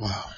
Wow.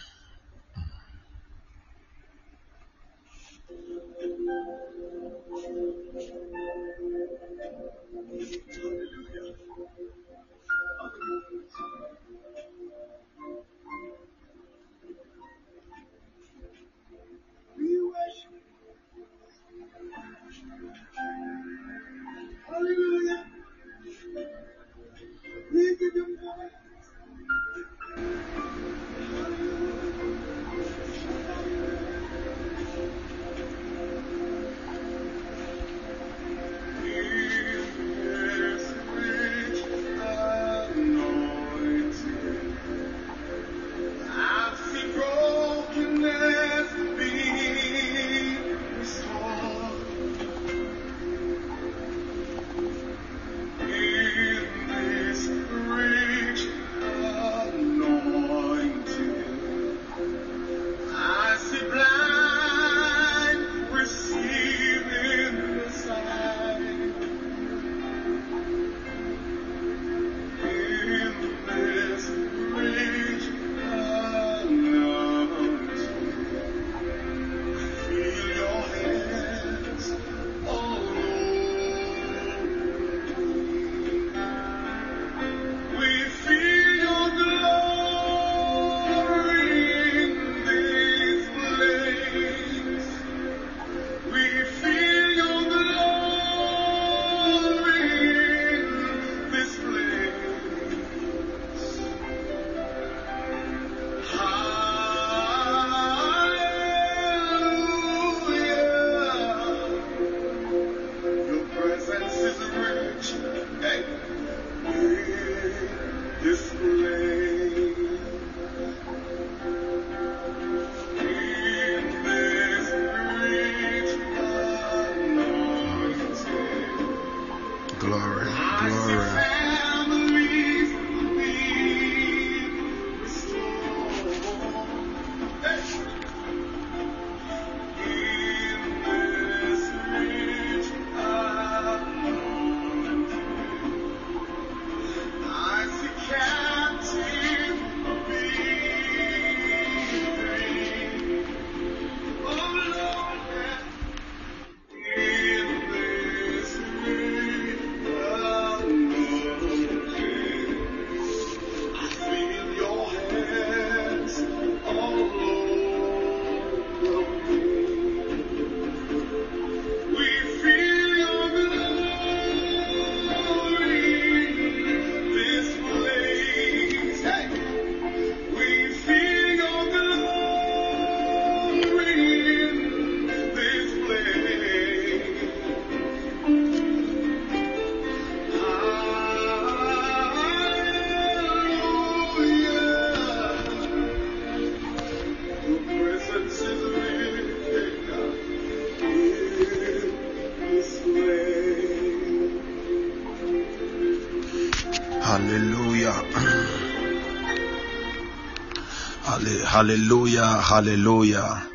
Hallelujah. Hallelujah.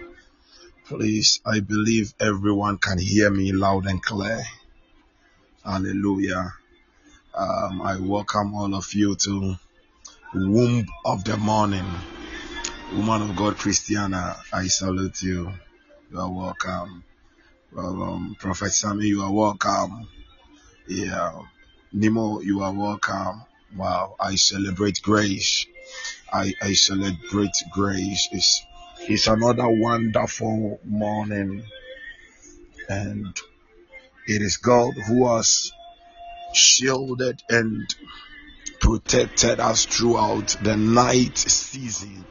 Please, I believe everyone can hear me loud and clear. Hallelujah. Um, I welcome all of you to Womb of the Morning. Woman of God, Christiana, I salute you. You are welcome. Um, Prophet Sammy, you are welcome. Yeah. Nemo, you are welcome. Wow. I celebrate grace. I, I celebrate grace. It's, it's another wonderful morning. And it is God who has shielded and protected us throughout the night season.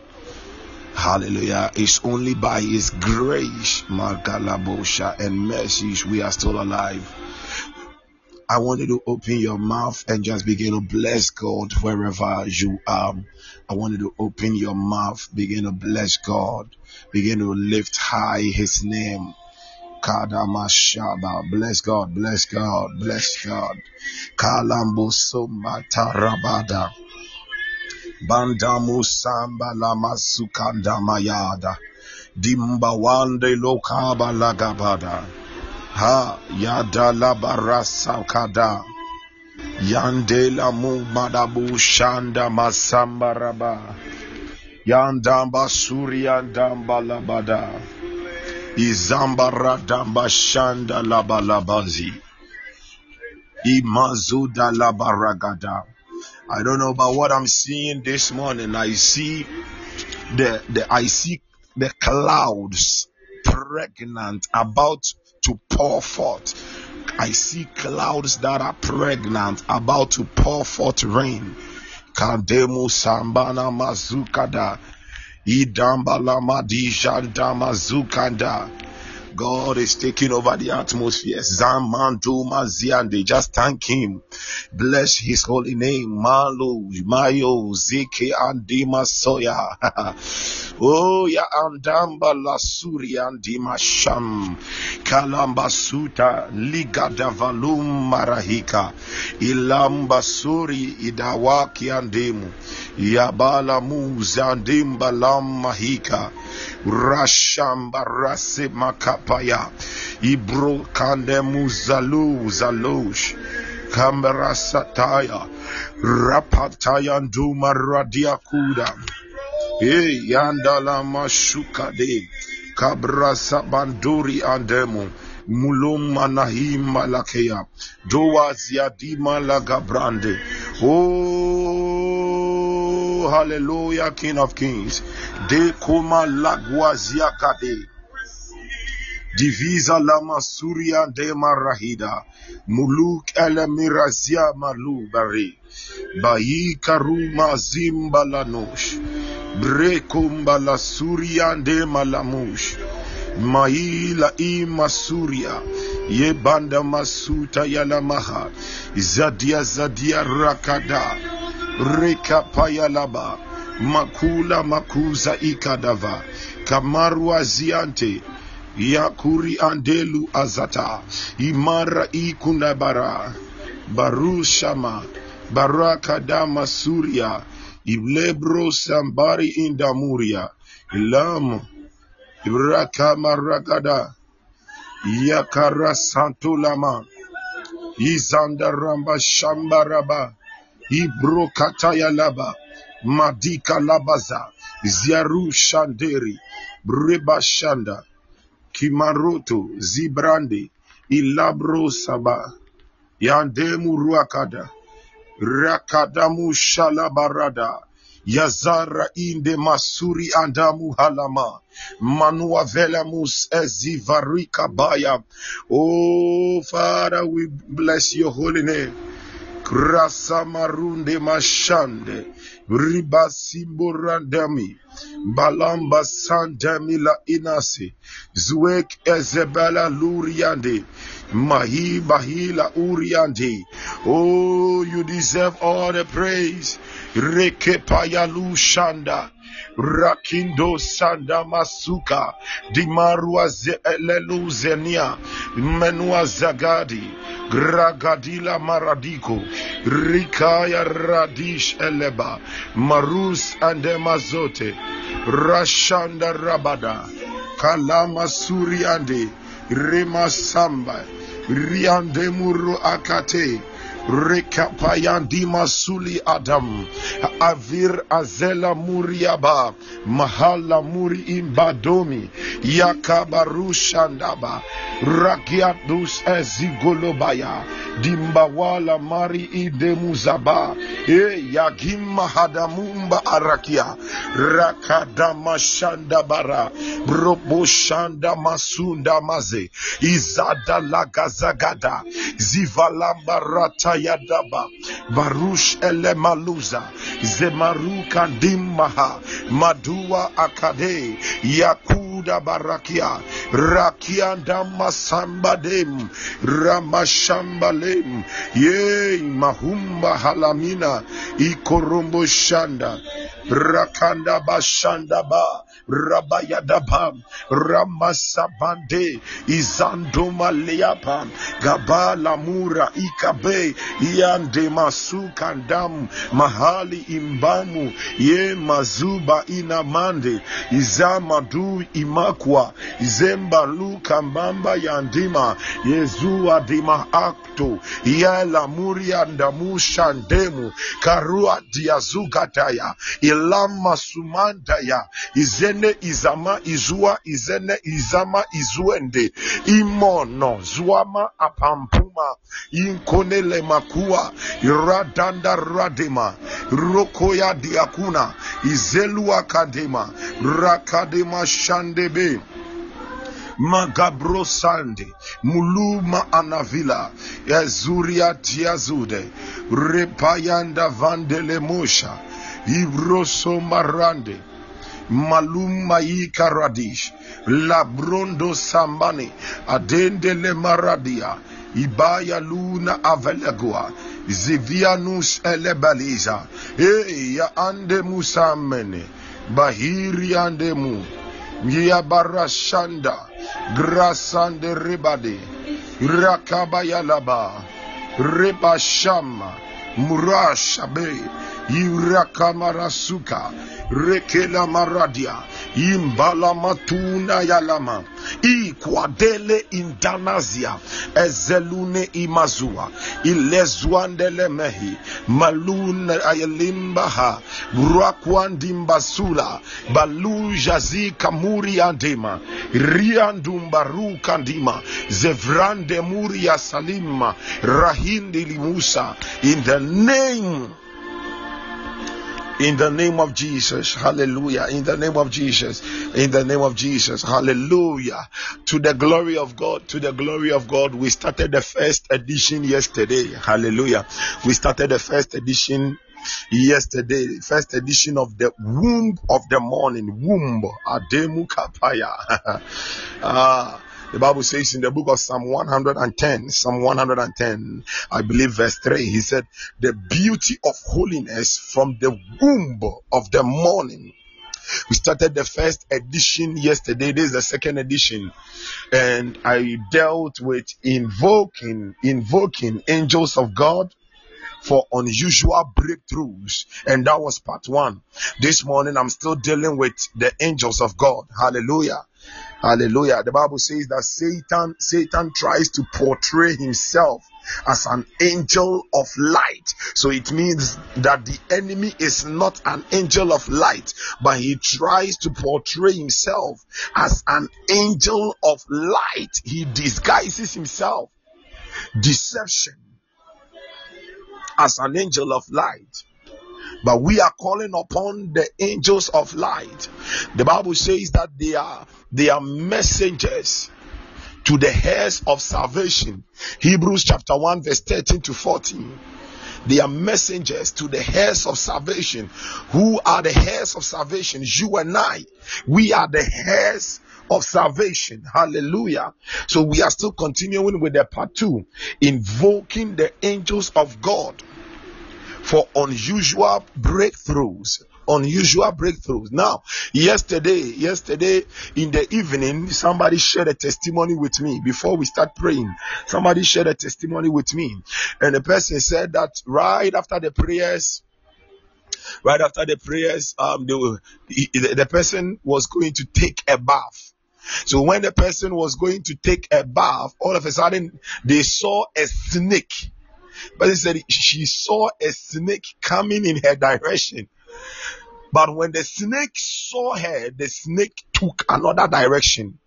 Hallelujah. It's only by His grace, Magalabosha, and mercies we are still alive. I want you to open your mouth and just begin to bless God wherever you are. I want you to open your mouth, begin to bless God, begin to lift high His name. Kadamashaba. Bless God, bless God, bless God. Kalambo Somata Rabada. Bandamu Samba Lama Sukanda Mayada. Dimbawande Lokaba Lagabada. Ha Yada Labarasa Kada. Yandela Mu Madabu Shanda Masamba Raba. Yandamba Suryandamba Labada. Izambara Damba Shanda Labalabazi. Imazuda Labaragada. I don't know about what I'm seeing this morning. I see the, the I see the clouds pregnant about to pour forth. I see clouds that are pregnant about to pour forth rain. Kademu sambana mazukada. Idambala madijanda mazukanda. God is taking over the atmosphere. Zamandu maziande. Just thank Him. Bless His holy name. Malu, Mayo, Zeke, Andima Soya. oh, ya Andamba la Suri Andima Sham. Kalamba Suta, Liga Davalum Marahika. Ilamba Suri Idawaki Andemu. Yabala Muzandimba Lam Mahika. Rashamba Rase Makapaya. Ibro Kande Muzalu Zalosh Kambera Sataya Rapataya Nduma Radia Kuda. E Yandala Mashuka de. Kabra Sabanduri Andemu. Mulum Manahim Malakeya Doa Ziadima Lagabrande Oh Hallelujah King of Kings. De Kuma Lagwazia Kade. Divisa Lama Surya de Marahida. Muluk Ele Mirazia Malu Bari Bayi Karuma Zimbalanosh Brekumba la Surya de Malamush. Maila ima Surya Ye banda masuta yalamaha Zadia Zadia Rakada rekapayalaba makula makuza ikadava kamarwa ziante yakuri andelu azata imara ikunabara barushama barakadama suria iblebro sambari indamuria ilamu rakamarakada yakara santulama izandaramba shambaraba Ibro kataya laba Madika labaza Ziaru shanderi Breba shanda Kimaroto Zibrande Ilabro saba Yandemu ruakada Rakadamu shalabarada Yazara inde masuri andamu halama manua velamus ezivarika baya. Oh Father we bless your holy name Krasamarunde mashande riba simborandami balamba sandami la inasi zwek ezebela luriande mahi bahila uriande. Oh you deserve all the praise. Rekepayalu shanda Rakindo Sanda Masuka Dimarua Zelelu Zenia Menua Zagadi Gragadila Maradiko Rikaya Radish Eleba Marus Andemazote Rashanda Rabada Kalama Suriande Rema Samba Riandemuru Akate Rekapayandima Suli Adam Avir Azela Muriaba Mahala Muri Imbadomi Yakabaru Shandaba Rakiatus Ezigolobaya Dimbawala Mari Idemuzaba E Yagima Hadamumba Arakia. Rakadamashanda bara. Broboshanda Masunda Maze. Izada Lagazagada Zivalamba Rata Yadaba Barush Ele Maluza. Dimmaha Madua Akade. Yakuda Barakia. Rakianda Masambadem Yerusalemu. Yei mahumba halamina ikorombo shanda rakanda bashandaba Rabayadaba Ramasabande Izandoma Leapa Gabala Mura Ikabe. Yande Masukandam Mahali Imbamu. Ye Mazuba Inamande Izamadu Imakwa. Ize Lemba Luka Mbamba Yandima Yezua Dima Akto. Yala Muria Ndamu Shandemu Karua Diazugataya Ilama Sumantaya Izene Izama Izua Izene Izama Izuende. Imono Zuama Apampuma. Inkonele Makua. Radanda Radema. Rokoya Diakuna. Izelua Kadema Rakadema Shandebe. Magabro Sande. Muluma Anavila. Ezuria Tiazude. Repayanda vandelemosha Ibroso Marande Malum ikaradish Labrondo Sambani Adendele Maradia Ibaya Luna Avelegua Zivianus Elebaliza Eya Ande Musamene Bahiri Andemu Yabarashanda Grasande ribade Rakabayalaba Rebashama Murashabe Irakamarasuka rekela maradia. Imbala matuna yalama ikwadele indanazia ezelune imazua. Ilezwandelemehi malun ayelimbaha rwakwandimbasula balujazi kamuri andema riandumbaru kandima zevrande muri ya salima. Rahindili musa in the name in the name of Jesus, hallelujah. In the name of Jesus, in the name of Jesus, hallelujah. To the glory of God, to the glory of God. We started the first edition yesterday, hallelujah. We started the first edition yesterday, first edition of the womb of the morning, womb, Ademu Kapaya. Ah, the Bible says in the book of Psalm 110, Psalm 110, I believe verse 3, he said, The beauty of holiness from the womb of the morning. We started the first edition yesterday. This is the second edition. And I dealt with invoking, invoking angels of God for unusual breakthroughs. And that was part one. This morning I'm still dealing with the angels of God. Hallelujah. Hallelujah. The Bible says that Satan, Satan tries to portray himself as an angel of light. So it means that the enemy is not an angel of light, but he tries to portray himself as an angel of light. He disguises himself. Deception as an angel of light. But we are calling upon the angels of light. The Bible says that they are they are messengers to the heirs of salvation. Hebrews chapter 1, verse 13 to 14. They are messengers to the heirs of salvation. Who are the heirs of salvation? You and I. We are the heirs of salvation. Hallelujah. So we are still continuing with the part two, invoking the angels of God for unusual breakthroughs. Unusual breakthroughs. Now yesterday yesterday in the evening somebody shared a testimony with me. Before we start praying somebody shared a testimony with me. And the person said that right after the prayers right after the prayers um the, the person was going to take a bath. So when the person was going to take a bath all of a sudden they saw a snake but he said she saw a snake coming in her direction. But when the snake saw her, the snake took another direction.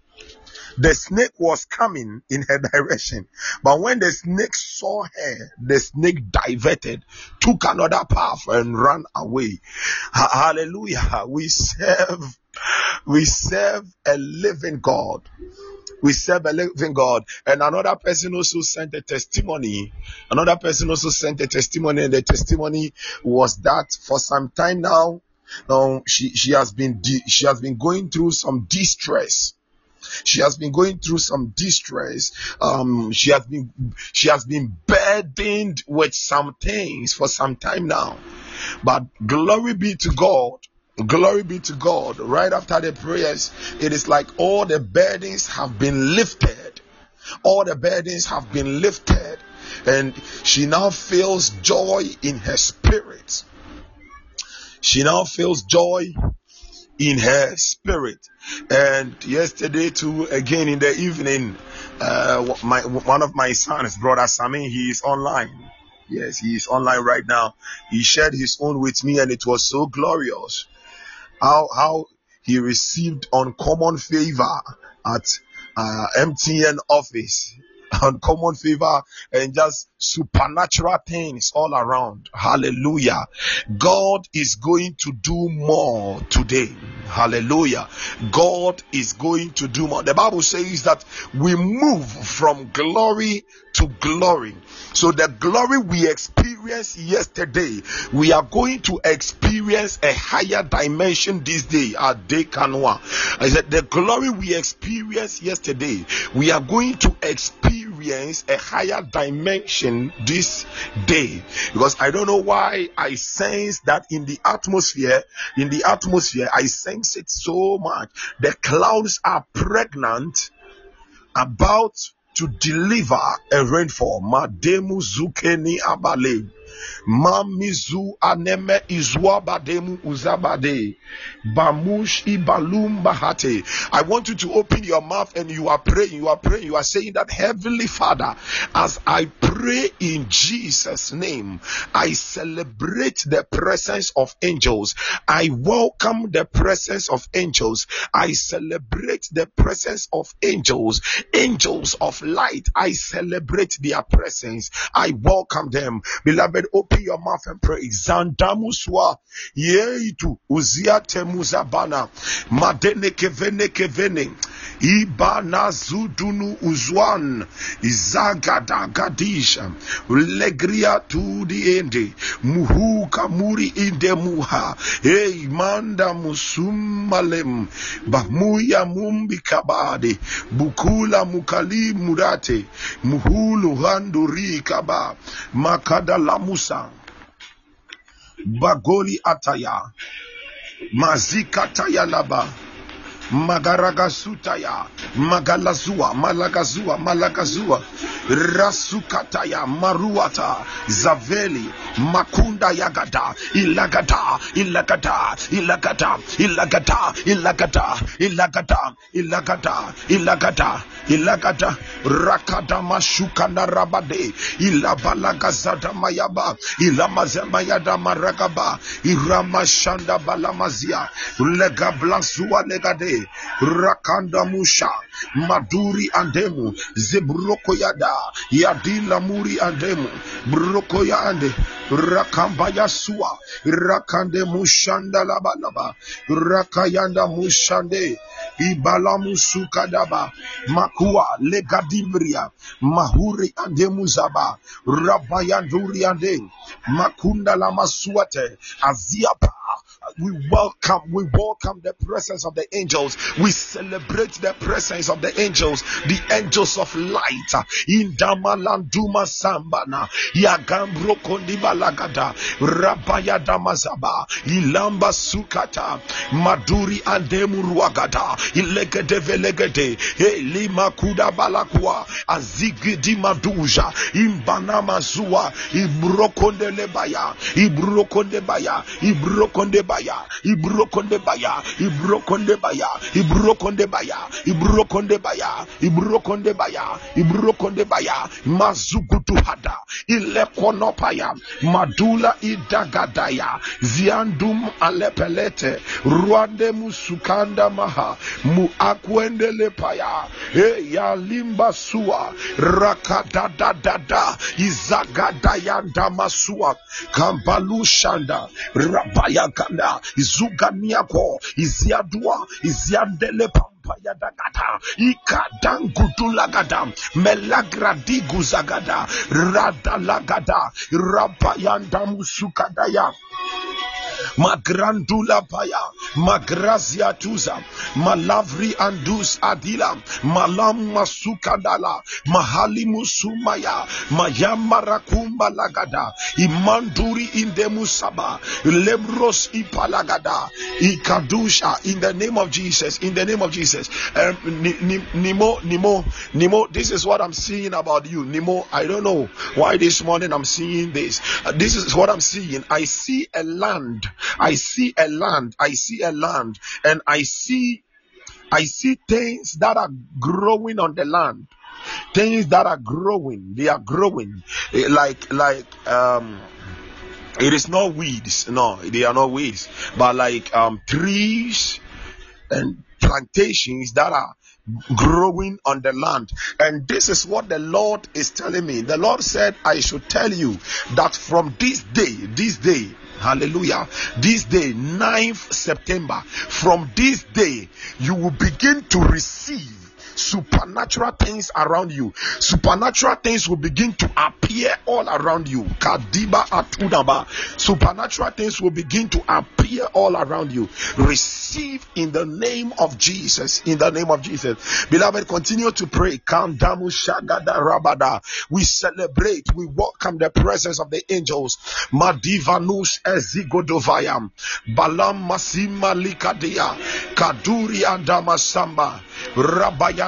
The snake was coming in her direction. But when the snake saw her, the snake diverted, took another path and ran away. Hallelujah. We serve, we serve a living God we serve a living God. And another person also sent a testimony. Another person also sent a testimony, and the testimony was that for some time now, um, she she has been de- she has been going through some distress. She has been going through some distress. Um, she has been she has been burdened with some things for some time now. But glory be to God Glory be to God. Right after the prayers, it is like all the burdens have been lifted. All the burdens have been lifted. And she now feels joy in her spirit. She now feels joy in her spirit. And yesterday too, again in the evening, uh, my one of my sons, brother Sami, he is online. Yes, he is online right now. He shared his own with me, and it was so glorious. How how he received uncommon favor at uh, MTN office uncommon favor and just supernatural things all around. Hallelujah. God is going to do more today. Hallelujah. God is going to do more. The Bible says that we move from glory to glory. So the glory we experienced yesterday, we are going to experience a higher dimension this day at Dekanwa. I said the glory we experienced yesterday, we are going to experience a higher dimension this day. Because I don't know why I sense that in the atmosphere, in the atmosphere, I sense it so much. The clouds are pregnant about to deliver a rainfall. Mademu zukeni abale. Mamizu aneme uzabade. Bamush ibalum bahate. I want you to open your mouth and you are praying. You are praying. You are saying that Heavenly Father, as I pray in Jesus' name, I celebrate the presence of angels. I welcome the presence of angels. I celebrate the presence of angels. Angels of light. I celebrate their presence. I welcome them. Beloved, open your mouth and pray. Zandamuswa. Yeitu. Uzia temuzabana. Madene kevene kevene. Ibana zudunu uzwan. Izagada gadisha. Legria tu diende end. Muhu kamuri inde muha. ei manda musumalem. Bamuya mumbi kabade. Bukula mukali murate. Muhulu handuri kaba. Makada lamusa. Bagoli ataya. Mazika tayalaba. Magaragasutaya, Magalazua, Malagazua, Malagazua, Rasukataya, Maruata, Zaveli, Makunda Yagada, Ilagada, Ilagada, Ilagada, Ilagada, Ilagada, Ilagada, Ilagada, Ilagada, Ilagada, Rakada Mashukana Rabade, Ilabalagazada Mayaba, Ilamazembayada Maragaba, Iramashanda Balamazia, Lega Blasua Legade, Rakanda Musha, Maduri Andemu, Zebrokoyada, Yadila Muri Andemu, Brokoya Ande, Rakambaya Sua, Rakande Mushanda Labalaba, Rakayanda Mushande, Ibalamusukadaba, Makua, Legadibria, Mahuri Andemuzaba, Rabayanduri Ande, Makunda Lamasuate, Aziapa, we welcome, we welcome the presence of the angels. We celebrate the presence of the angels, the angels of light. In Damalanduma Sambana, Yagambro Kondibalagada, Rabaya Damazaba, Ilamba Sukata, Maduri Andemuruagada, Ilegede Velegede, Lima Kuda Balakwa, Azigidi Maduja, Imbanama Zua, Ibrokonde Lebaya, Ibrokonde Baya, Ibrokonde Baya, Ibrokonde Baya, Ibrokonde Baya, Ibrokonde Baya, Ibrokonde Baya, Ibrokonde Baya, Ibrokonde Mazugutu Hada, Ilekonopaya, Madula Idagadaya, Ziandum Alepelete, Rwande Musukanda Maha, muakwendele paya, E Yalimba Sua, Rakadadadada, Izagadaya ndamasua Kambalu Shanda, Iziadea, Izuganiako, Iziadua, Iziandelepam. Payadagata, Ikadangutulagada, Melagradi Guzagada, Radalagada, musukadaya. Magrandula paya, magrazia tuza, malavri andus adila, malam masukadala, mahali musumaya, mayamarakumba lagada, imanduri indemusaba, lemros ipalagada, ikadusha, in the name of Jesus, in the name of Jesus. Um, Nimo, Nimo, Nimo, this is what I'm seeing about you. Nimo, I don't know why this morning I'm seeing this. Uh, this is what I'm seeing. I see a land I see a land. I see a land, and I see I see things that are growing on the land. Things that are growing. They are growing. Eh, Like like um it is not weeds. No, they are not weeds. But like um trees and plantations that are growing on the land. And this is what the Lord is telling me. The Lord said, I should tell you that from this day, this day, Hallelujah. This day, 9th September, from this day, you will begin to receive supernatural things around you. Supernatural things will begin to appear all around you. Kadiba atunaba. Supernatural things will begin to appear all around you. Receive in the name of Jesus. In the name of Jesus. Beloved, continue to pray. Kandamu. We celebrate, we welcome the presence of the angels. Madivanus ezigodovayam. Balam masima likadia. Kaduri andamasamba.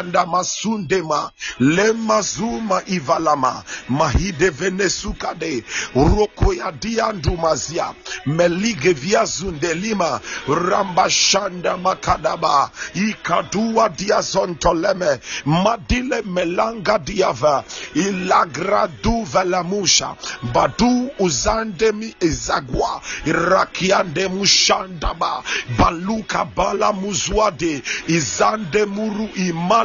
Rabayanda masundema. Lemazuma ivalama. Mahide venesukade. rokoyadiandumazia. Melige viazundelima. Rambashanda makadaba. Ikadua diazontoleme. Madile melanga diava. Ilagradu velamusha. Badu uzandemi izagwa. rakiande mushandaba. Baluka bala muzwade. Izande muru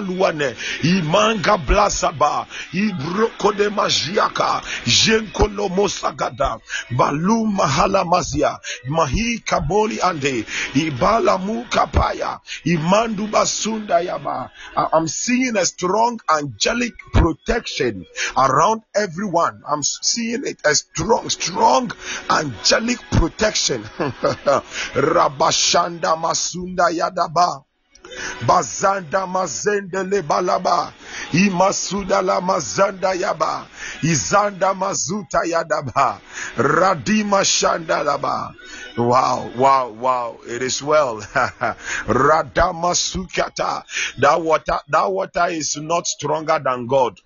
imaluane. Imanga blasaba. Ibrokode majiaka. Jenkolo mosagada. Balu mahala mazia. Mahi kaboli ande. Ibala mukapaya. Imandu basunda yaba. I'm seeing a strong angelic protection around everyone. I'm seeing it a strong, strong angelic protection. Rabashanda masunda yadaba. Bazanda mazende le balaba. Imasuda la mazanda yaba. Izanda mazuta yadaba. Radima shanda laba. Wow, wow, wow. It is well. Radama sukata. That water, that water is not stronger than God.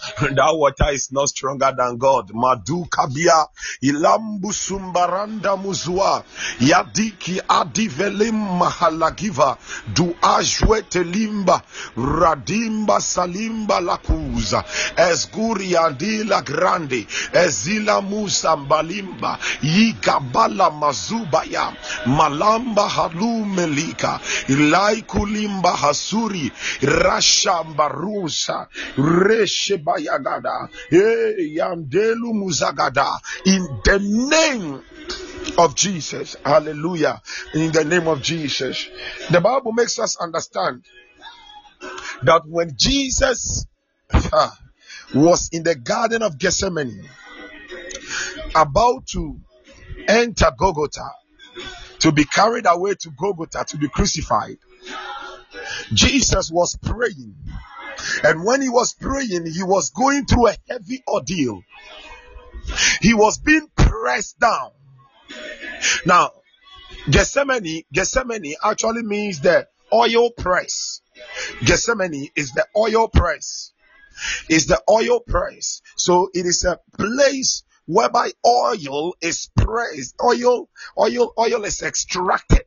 that water is not stronger than God. Madu kabia ilambu sumbaranda muzua yadiki adivelim mahalagiva du ajwe telimba radimba salimba lakuza esguri andila grande ezila musa mbalimba yigabala mazubaya malamba halumelika ilai kulimba hasuri rashambarusa reshebayagada yandelu muzagada in the name of Jesus. Hallelujah. In the name of Jesus. The Bible makes us understand that when Jesus was in the Garden of Gethsemane, about to enter Golgotha, to be carried away to Golgotha to be crucified, Jesus was praying. And when he was praying, he was going through a heavy ordeal. He was being pressed down. Now, Gethsemane, Gethsemane actually means the oil press. Gethsemane is the oil press. Is the oil press. So it is a place whereby oil is pressed. Oil, oil, oil is extracted.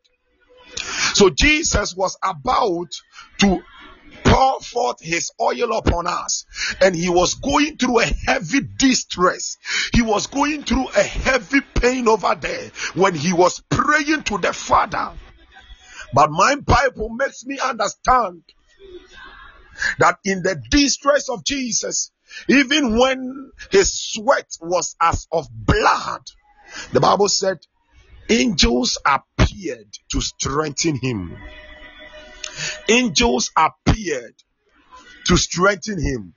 So Jesus was about to pour forth his oil upon us. And he was going through a heavy distress. He was going through a heavy pain over there when he was praying to the father. But my bible makes me understand that in the distress of jesus even when his sweat was as of blood the bible said angels appeared to strengthen him angels appeared to strengthen him.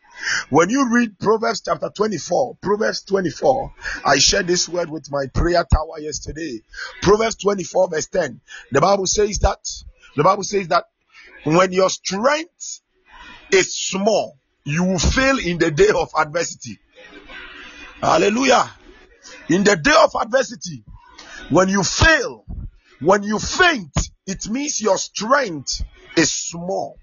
When you read Proverbs chapter 24, Proverbs 24, I shared this word with my prayer tower yesterday. Proverbs 24, verse 10. The Bible says that, the Bible says that when your strength is small, you will fail in the day of adversity. Hallelujah. In the day of adversity, when you fail, when you faint, it means your strength is small.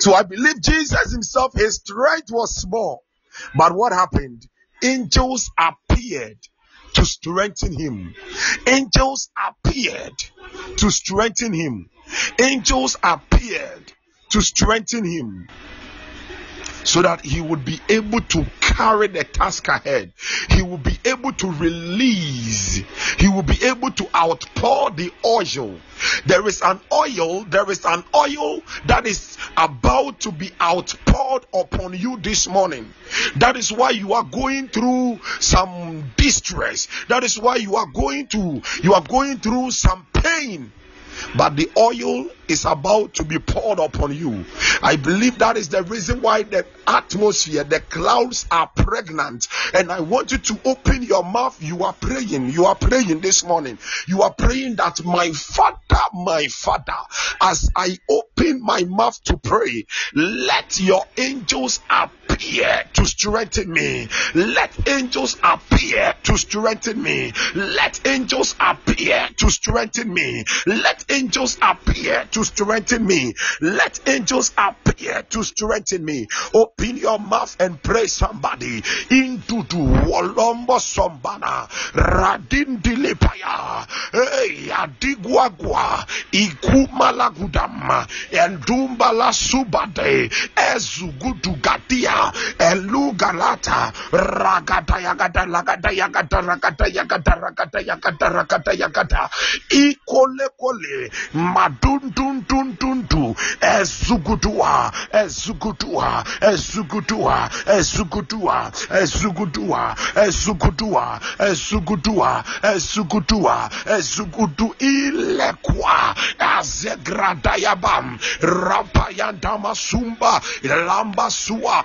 So I believe Jesus himself, his strength was small. But what happened? Angels appeared to strengthen him. Angels appeared to strengthen him. Angels appeared to strengthen him so that he would be able to carry the task ahead. He will be able to release, he will be able to outpour the oil. There is an oil, there is an oil that is about to be outpoured upon you this morning. That is why you are going through some distress. That is why you are going to you are going through some pain but the oil is about to be poured upon you. I believe that is the reason why the atmosphere, the clouds are pregnant. And I want you to open your mouth. You are praying. You are praying this morning. You are praying that my Father, my Father, as I open my mouth to pray, let your angels appear to strengthen me. Let angels appear to strengthen me. Let angels appear to strengthen me. Let angels appear to strengthen me. Let angels appear to strengthen me. Open your mouth and pray somebody into the Walombo Sombana Radin Dilipaya Adigwagwa Ikumalagudam Endumbala Subade Ezugudu Gatia elugalata ragata yagata lagata yagata ragata yagata ragata yagata ragata yagata. Ikole kole madundundundundu. Ezugutua ezugutua ezugutua ezugutua ezugutua ezugutua ezugutua ezugutua ezugutu. Ilekwa azegradayabam rampayandama sumba lamba sua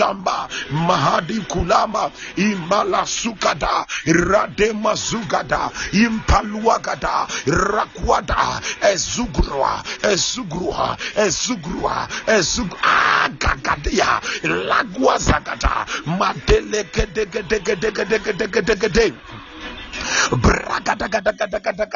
Mushamba Mahadi Kulama Imala Sukada Irade Mazugada Impaluagada Rakwada Ezugrua Ezugrua Ezugrua Ezug Agagadia Lagua Zagada Madele Gedegedegedegedegedegede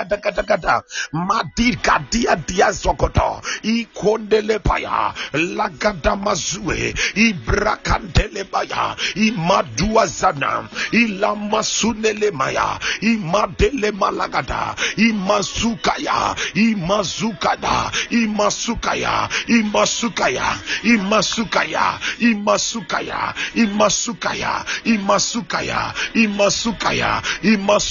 Bragadagadagadagadagadagadagada. Madikadia dia zokoto. Ikondele paya. Lagada mazue. Ibrakandele baya. Imadua zana. Ilamasunele maya. Imadele malagada. Imasukaya. Imasukada. Imasukaya. Imasukaya. Imasukaya. Imasukaya. Imasukaya. Imasukaya. Imasukaya.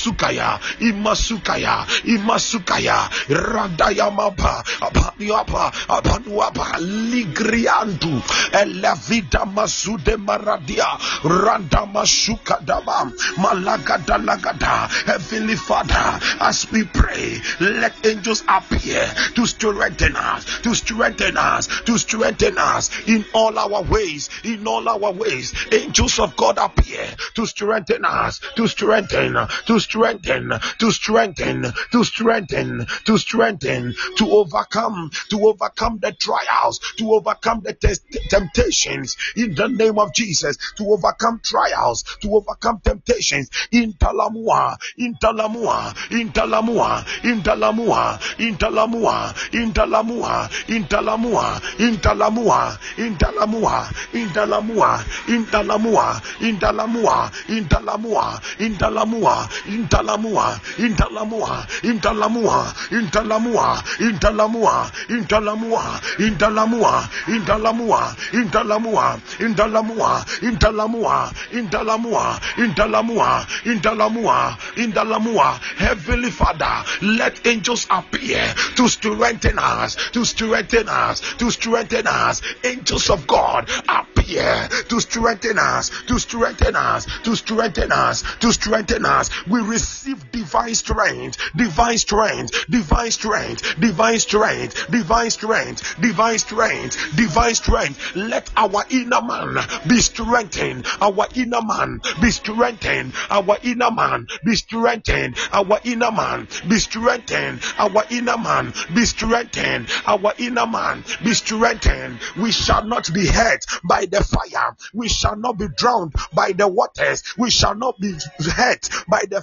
Imasukaya, Imasukaya, Imasukaya, Radayamapa, Apaniapa, Apanuapa, Ligriandu, Elavida Masude Maradia, Randamasuka Dama, Malagada Lagada, Heavenly Father, as we pray, let angels appear to strengthen us, to strengthen us, to strengthen us in all our ways, in all our ways. Angels of God appear to strengthen us, to strengthen, us to strengthen, strengthen, to strengthen, to strengthen, to strengthen to overcome, to overcome the trials, to overcome the test, temptations in the name of Jesus, to overcome trials, to overcome temptations in Talamua, in Talamua, in Talamua, in Talamua, in Talamua, in Talamua, in Talamua, in Talamua, in Talamua, in Talamua, in Talamua, in Talamua, in Talamua, in Talamua, Intalamua, Intalamua, Intalamua, Intalamua, Intalamua, Intalamua, Intalamua, Intalamua, Intalamua, Intalamua, Intalamua, Intalamua, Intalamua, Intalamua, Intalamua, Heavenly Father, let angels appear to strengthen us, to strengthen us, to strengthen us. Angels of God appear to strengthen us, to strengthen us, to strengthen us, to strengthen us. We receive divine strength, divine strength, divine strength, divine strength, divine strength, divine strength, divine strength. Let our inner man be strengthened, our inner man be strengthened, our inner man be strengthened, our inner man be strengthened, our inner man be strengthened, our inner man be strengthened. We shall not be hurt by the fire, we shall not be drowned by the waters, we shall not be hurt by the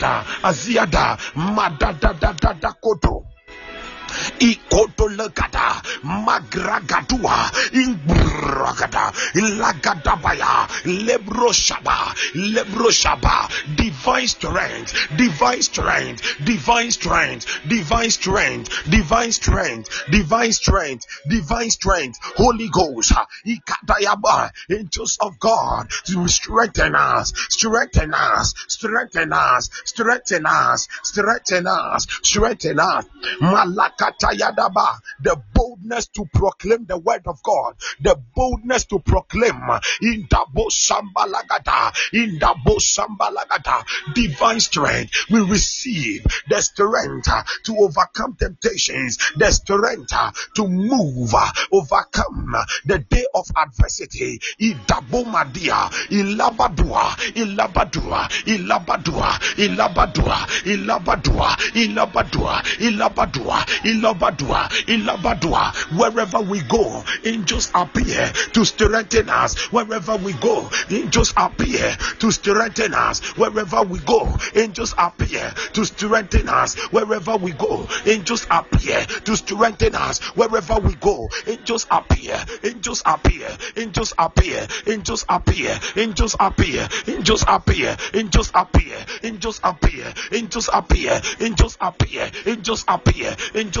Aziada, madada, da Ziada, Ziada, Madadadadakoto. Ikodolagada magragadua imbragada ilagadabaya lebroshaba lebroshaba. Divine strength divine strength divine strength divine strength divine strength divine strength divine strength. Holy ghost ikadayaba. Angels of god to strengthen us strengthen us strengthen us strengthen us strengthen us strengthen us the boldness to proclaim the word of God, the boldness to proclaim. In Dabo Sambalagata, in Dabo Sambalagata, divine strength. We receive the strength to overcome temptations, the strength to move, overcome the day of adversity. In Dabo Madia, in Labadua, in Labadua, in Labadua, in Labadua, in Labadua, in Labadua, in Labadua, ilabadua ilabadua wherever we go angels appear to strengthen us wherever we go angels appear to strengthen us wherever we go angels appear to strengthen us wherever we go angels appear to strengthen us wherever we go angels appear angels appear angels appear angels appear angels appear angels appear angels appear angels appear angels appear angels appear angels appear angels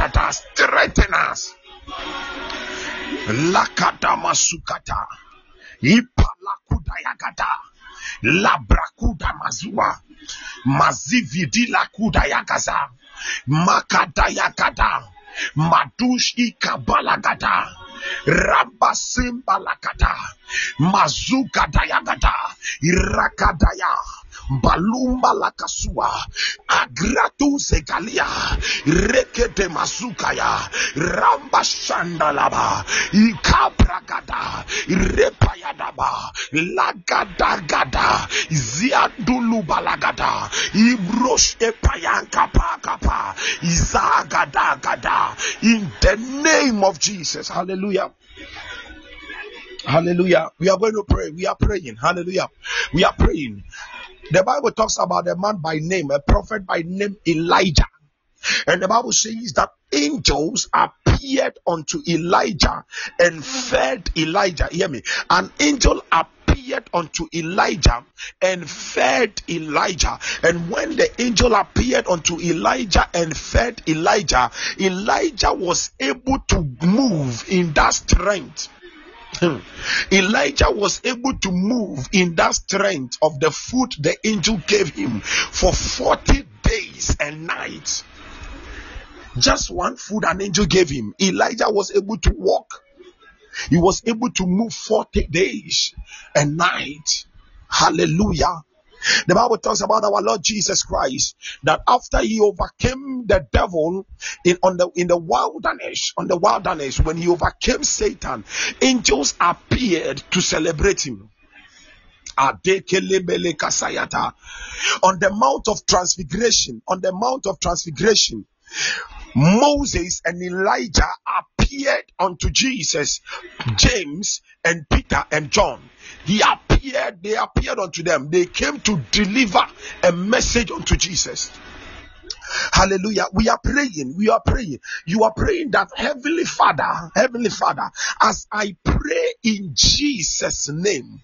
Rakatata, strengthen us. Lakadama sukata. Ipalakudayagata. Labrakuda mazua. Mazividi lakudayagaza. Makadayagada. Madush ikabalagada. Rabasimbalakata. Mazukadayagada. Irakadaya balumba lakasua agratu zegalia rekete masukaya. Ramba shandalaba ikabragada repayadaba lagadagada ziandulubalagada ibrosh epayankapakapa izagadagada in the name of jesus. Hallelujah Hallelujah. We are going to pray. We are praying. Hallelujah. We are praying. The Bible talks about a man by name, a prophet by name Elijah. And the Bible says that angels appeared unto Elijah and fed Elijah. Hear me. An angel appeared unto Elijah and fed Elijah. And when the angel appeared unto Elijah and fed Elijah, Elijah was able to move in that strength. Elijah was able to move in that strength of the food the angel gave him for 40 days and nights. Just one food an angel gave him. Elijah was able to walk. He was able to move 40 days and nights. Hallelujah. The Bible talks about our Lord Jesus Christ that after he overcame the devil in on the in the wilderness, on the wilderness, when he overcame Satan, angels appeared to celebrate him. On the Mount of Transfiguration, on the Mount of Transfiguration, Moses and Elijah appeared unto Jesus, James and Peter and John. He appeared, they appeared unto them. They came to deliver a message unto Jesus. Hallelujah. We are praying. We are praying. You are praying that Heavenly Father, Heavenly Father, as I pray in Jesus' name,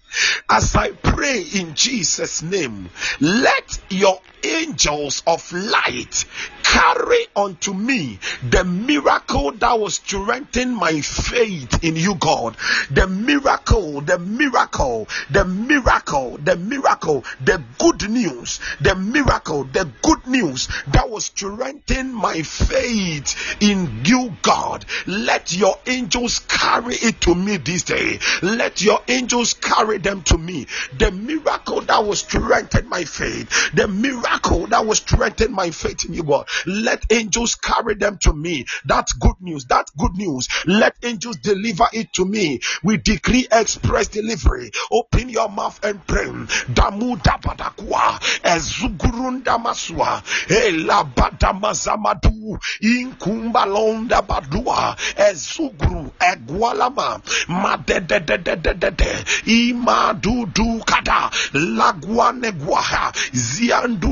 as I pray in Jesus' name, let your angels of light carry unto me the miracle that was strengthening my faith in you, God. The miracle, the miracle, the miracle, the miracle, the good news, the miracle, the good news that was strengthening my faith in you, God. Let your angels carry it to me this day. Let your angels carry them to me. The miracle that was strengthening my faith, the miracle that will strengthen my faith in you, God. Let angels carry them to me. That's good news. That good news. Let angels deliver it to me. We decree express delivery. Open your mouth and pray. Damu dabadakwa. Ezugurunda maswa. Elabadamazamadu. Inkumbalonda badua. Ezuguru. Egwalama. Madededededede. Imadudu kada. Lagwanegwaha.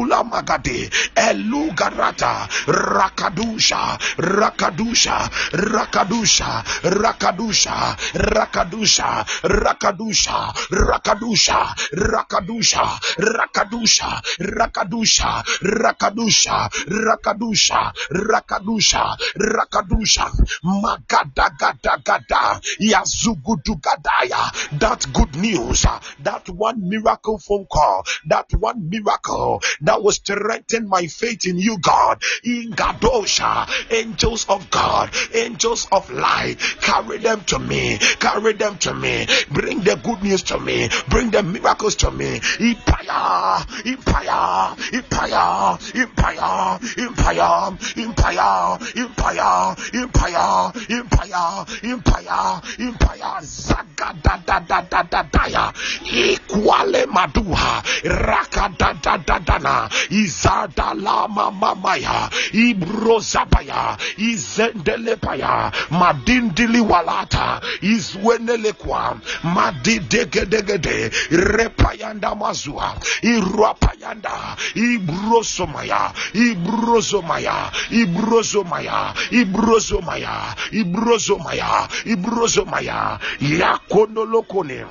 Ziandula magade. Elugarata. Rakadusha. Rakadusha. Rakadusha. Rakadusha. Rakadusha. Rakadusha. Rakadusha. Rakadusha. Rakadusha. Rakadusha. Rakadusha. Rakadusha. Rakadusha. Rakadusha. Magadagadagada. Yazugudugadaya. That good news. uh, That one miracle phone call. That one miracle that will strengthen my faith in you, God. In Gadosha. Angels of God. Angels of light. Carry them to me. Carry them to me. Bring the good news to me. Bring the miracles to me. Impaya. Impaya. Impaya. Impaya. Impaya. Impaya. Impaya. Impaya. Impaya. Impaya. Impaya. Zagadadadadadaya. Equale maduha. Rakadadadadana. Izadalama mamaya. Ibrozabaya. Izendelepaya. Madindili walata. Izwenelekwa. Madidegedegede. Repayanda mazua. Irapayanda. Ibrosomaya. Ibrozomaya. Ibrozomaya. Ibrozomaya. Ibrozomaya. Ibrozomaya. Yakonolokone.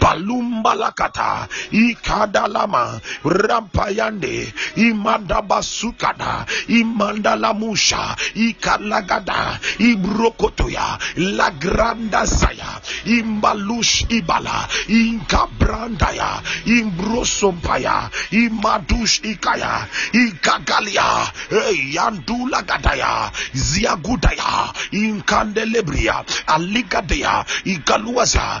Balumbalakata ikadalama rampayande imadabasukada imandalamusha ikalagada ibrokotoya lagrandasaya imbalush ibala inkabrandaya imbrosompaya imadush ikaya ikagalia yandulagadaya ziagudaya inkandelebria aligadea igaluaza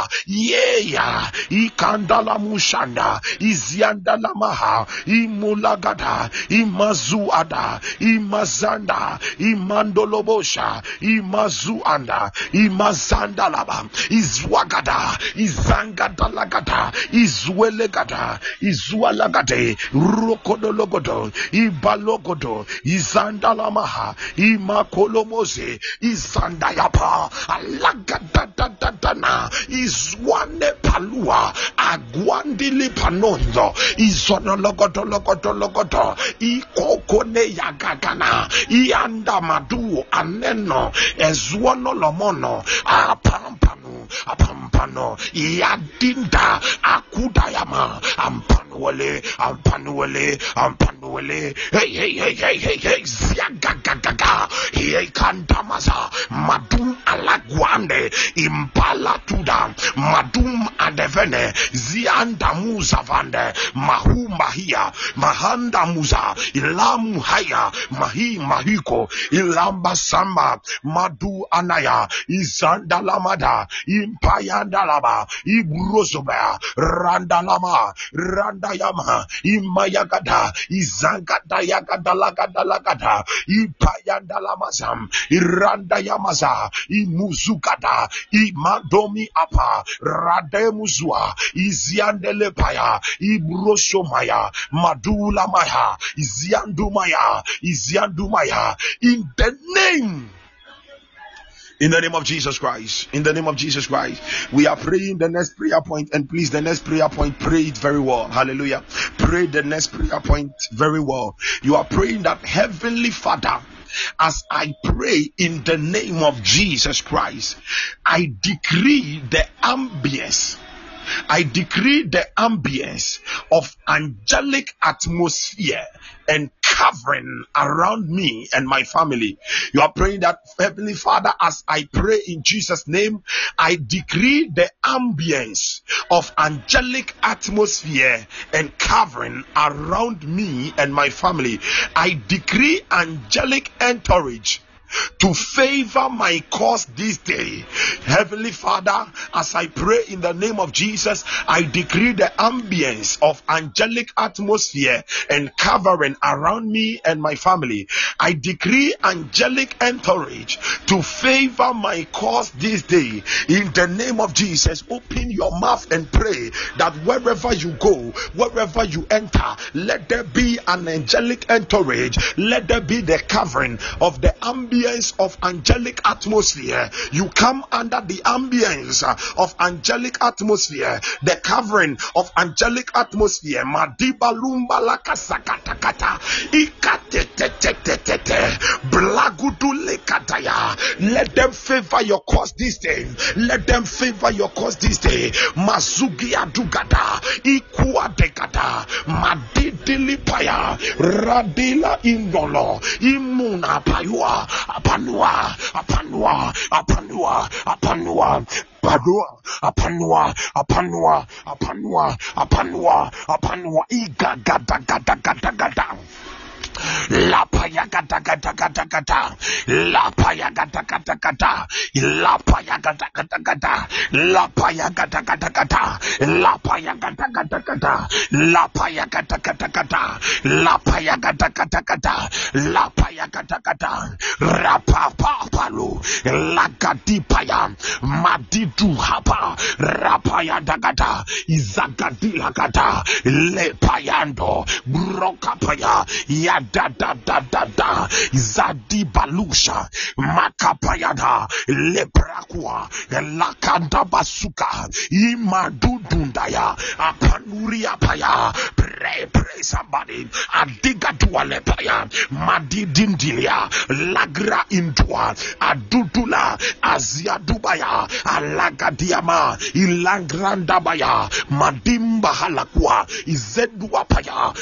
yeya ikandala mushanda iziandala maha imulagada imazuada imazanda imandolobosha imazuanda imazandalaba izwagada izangadalagada izwelegada izwalagade rokodologodo ibalogodo izandalamaha imakolomoze izandayapa alagadadadadana izwane palua agwandili panondo izonologodologodologodo ikokone yagagana iandamadu aneno ezwonolomono apampanu apampano yadinda akudayama ampanuwele ampanuwele ampanuwele hey hey hey hey hey hey ziagagagaga hey kandamaza madum alagwande impala impalatuda madum adevene zianda muzavande mahu mahia mahanda muza ilamu haya mahi mahiko ilamba samba madu anaya izanda lamada impayanda dalaba, ibrosoba, randa lama randa yama imayagada izangada yagada lagada lagada ipayanda lamazam iranda yamaza imuzukada imadomi apa ibrosomaya madulamaya iziandumaya iziandumaya in the name in the name of Jesus Christ, in the name of Jesus Christ, we are praying the next prayer point. And please, the next prayer point, pray it very well. Hallelujah. Pray the next prayer point very well. You are praying that Heavenly Father, as I pray in the name of Jesus Christ, I decree the ambience. I decree the ambience of angelic atmosphere and covering around me and my family. You are praying that Heavenly Father, as I pray in Jesus' name, I decree the ambience of angelic atmosphere and covering around me and my family. I decree angelic entourage to favor my cause this day. Heavenly Father, as I pray in the name of Jesus, I decree the ambience of angelic atmosphere and covering around me and my family. I decree angelic entourage to favor my cause this day. In the name of Jesus, open your mouth and pray that wherever you go, wherever you enter, let there be an angelic entourage. Let there be the covering of the ambience of angelic atmosphere. You come under the ambience uh, of angelic atmosphere, the covering of angelic atmosphere. Madiba lumba lakasakatakata. Ikatetetetete. Blagudu lekataya. Let them favor your cause this day. Let them favor your cause this day. Mazugi adugada. Ikua dekada. Madidili paya. Radila indolo. Imuna payua. Apanua. Apanua. Apanua. Apanua. Padua, apanua, apanua, apanua, apanua, apanua, iga gada gada gada gada. Lapayagatagatagata. Lapayagatagatagata. Lapayagatagatagata. Lapayagatagatagata. Lapayagatagatagata. Lapayagatagatagata. Lapayagatagatagata. Lapayagatakata. Rapapapalu. Lakatipaya. Maditu hapa. Rapayagata. Izagatilakata. Lepayando. Brokapaya. Yad paya. Da da da da da zadi balusha makapayada lebrakwa lakanda basuka imadudundaya apanuria paya pray pray somebody adiga dualepaya madidindilia lagra indua adudula aziadubaya alagadiama ilagrandabaya madimba halakwa izenduapaya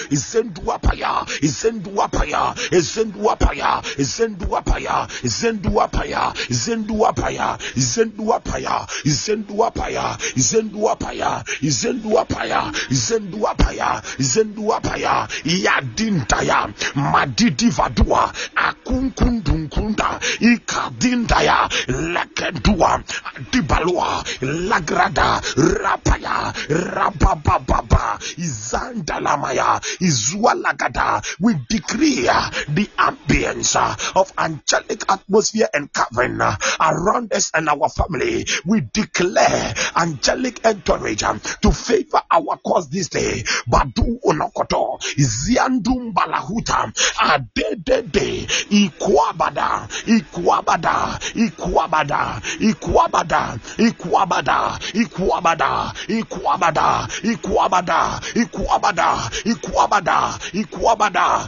zenduapaya zenduapaya zenduapaya zenduapaya zenduapaya zenduapaya zenduapaya zenduapaya zenduapaya zenduapaya zenduapaya yadindaya madidi vadua akunkundunkunda ikadindaya lekendua dibalua lagrada rapaya rababababa izandalamaya izualagada we decree uh, the ambience uh, of angelic atmosphere and covering uh, around us and our family. We declare angelic entourage um, to favor our cause this day. Badu Onokoto, Ziandum Balahuta, Adede, Ikwabada, Ikwabada, Ikwabada, Ikwabada, Ikwabada, Ikwabada, Ikwabada, Ikwabada, Ikwabada, Ikwabada, Ikwabada,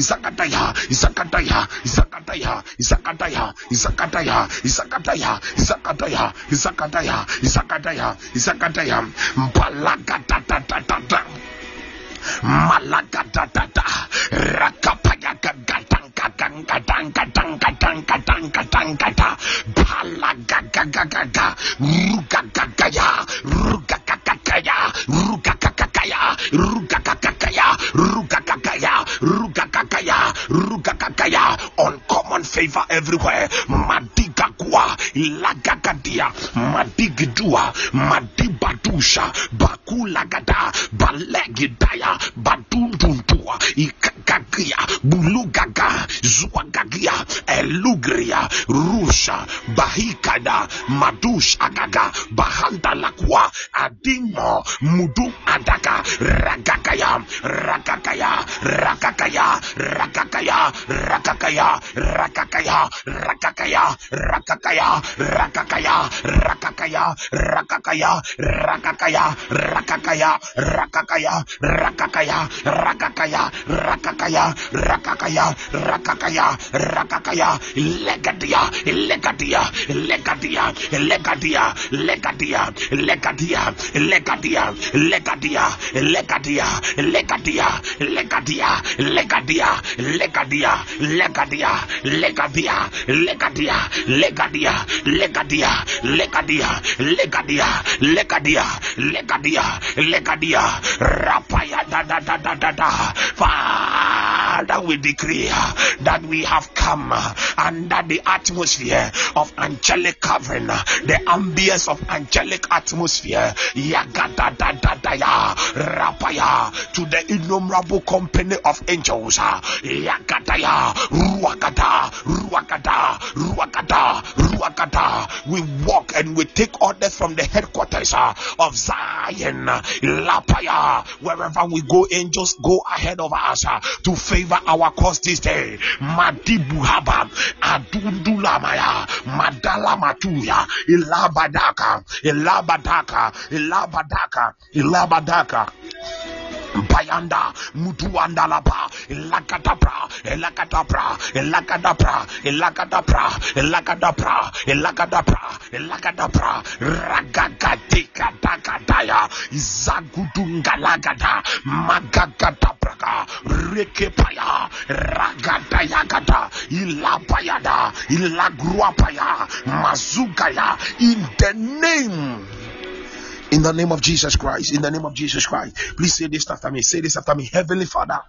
Isakataya, Isakataya, Isakataya, Isakataya, Isakataya, Isakataya, Isakataya, Isakataya, Isakataya, Isakataya, Balagatatata, Malagatata, Rakapaya Gatang Rugakakaya, uncommon favor everywhere. madigagua Lagagadia, madigdua Madibadusha, Bakulagada, Balegidaya, Badundundua, Ikagagia, Bulugaga, Zuagagia, Elugria, Rusha, Bahikada, Madush Agaga, bahandalakua Adimo, Mudu Adaga, ragagaya Ragakaya, Ragakaya. Ragakaya, Ragakaya, Ragakaya, Ragakaya, Ragakaya, Ragakaya, Ragakaya, Ragakaya, Ragakaya, Ragakaya, Ragakaya, Ragakaya, Ragakaya, Ragakaya, Ragakaya, Ragakaya, Ragakaya, Legadia, Legadia, Legadia, Legadia, Legadia, Legadia, Legadia, Legadia, Legadia, Legadia, Legadia, Legadia, Legadia, Legadia, Legadia, Legadia, Legadia, Legadia, Legadia, Legadia, Legadia, Legadia, Legadia, Rapaya da da da da da da. Father, we decree that we have come under the atmosphere of angelic covering, the ambience of angelic atmosphere. Yagada da da da ya, rapaya to the innumerable company of angels. Yagada ya, ruakada, ruakada, ruakada, ruakada. We walk and we take orders from the headquarters uh, of Zion, Lapaya. Wherever we go, angels go ahead of us uh, to favor our cause this day. Madibuhaba, Adundulamaya, Madala Matuya, Ilabadaka, Ilabadaka, Ilabadaka, Ilabadaka. Bayanda Mutuandalapa Lakatapra Lakatapra Lakatapra Lakatapra Lakatapra Lakatapra Lakatapra Ragagatika Takataya Zagutungalagata Magagatapraka Rekepaya Ragatayagata Ilapayada Ilagruapaya Mazugaya in the name in the name of Jesus Christ. In the name of Jesus Christ. Please say this after me. Say this after me. Heavenly Father.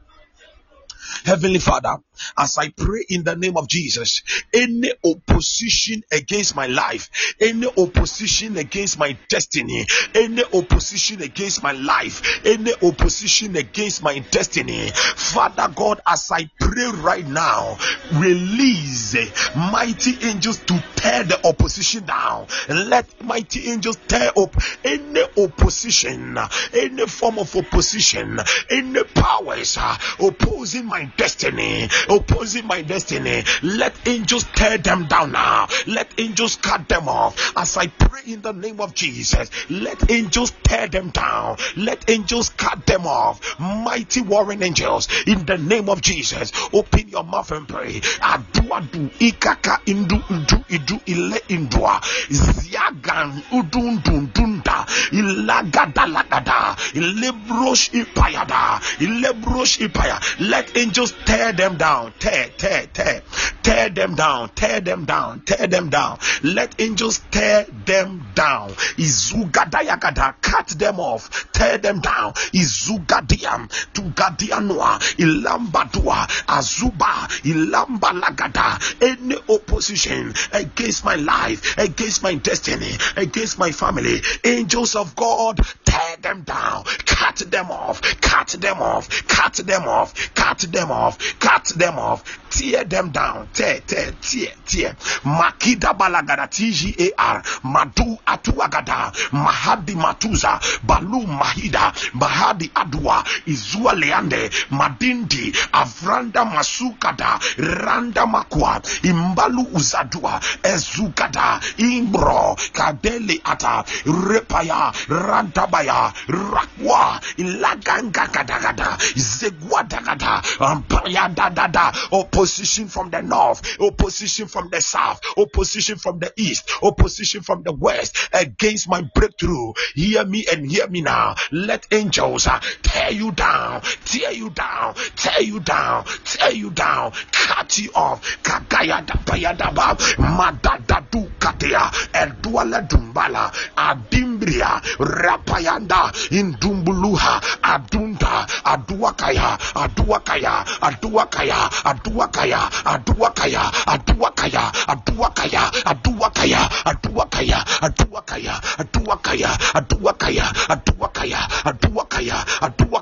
Heavenly Father, as I pray in the name of Jesus, any opposition against my life, any opposition against my destiny, any opposition against my life, any opposition against my destiny, Father God, as I pray right now, release mighty angels to tear the opposition down. Let mighty angels tear up any opposition, any form of opposition, any powers uh, opposing my destiny, opposing my destiny. Let angels tear them down now. Let angels cut them off. As I pray in the name of Jesus, let angels tear them down. Let angels cut them off. Mighty warring angels, in the name of Jesus, open your mouth and pray. Adu adu ikaka indu indu idu ile indua ziagan udundundunda ilagada lagada ilebrosh ipayada ilebrosh ipaya. Let angels tear them down. Tear, tear, tear, tear them down. Tear them down. Tear them down. Let angels tear them down. Izugadayagada. Cut them off. Tear them down. Izugadiam. Tugadianoa. Ilambadua. Azuba. Ilambalagada. Any opposition against my life, against my destiny, against my family, angels of God, tear them down. Cut them off. Cut them off. Cut them off. Cut them off. Cut them off. Tear them down. Tear, tear, tear, tear. Makida balagada TGAR. Madu atuagada. Mahadi matuza. Balu mahida. Mahadi adua. Izua leande. Madindi. Avranda masukada. Randa makwa. Imbalu uzadua. Ezukada. Imbro. Kadele ata. Repaya. Rantabaya. Rakwa. Ilaganga Opposition from the north. Opposition from the south. Opposition from the east. Opposition from the west. Against my breakthrough. Hear me and hear me now. Let angels uh, tear you down. Tear you down. Tear you down. Tear you down. Cut you off. Adimbria. Rapayanda. Indumbuluha. Adunda. Aduakaya. Aduakaya. Aduakaya. Aduakaya. Aduakaya. Aduakaya. Aduakaya. Aduakaya. Aduakaya. Aduakaya. Aduakaya. Aduakaya. Aduakaya. Aduakaya. Aduakaya.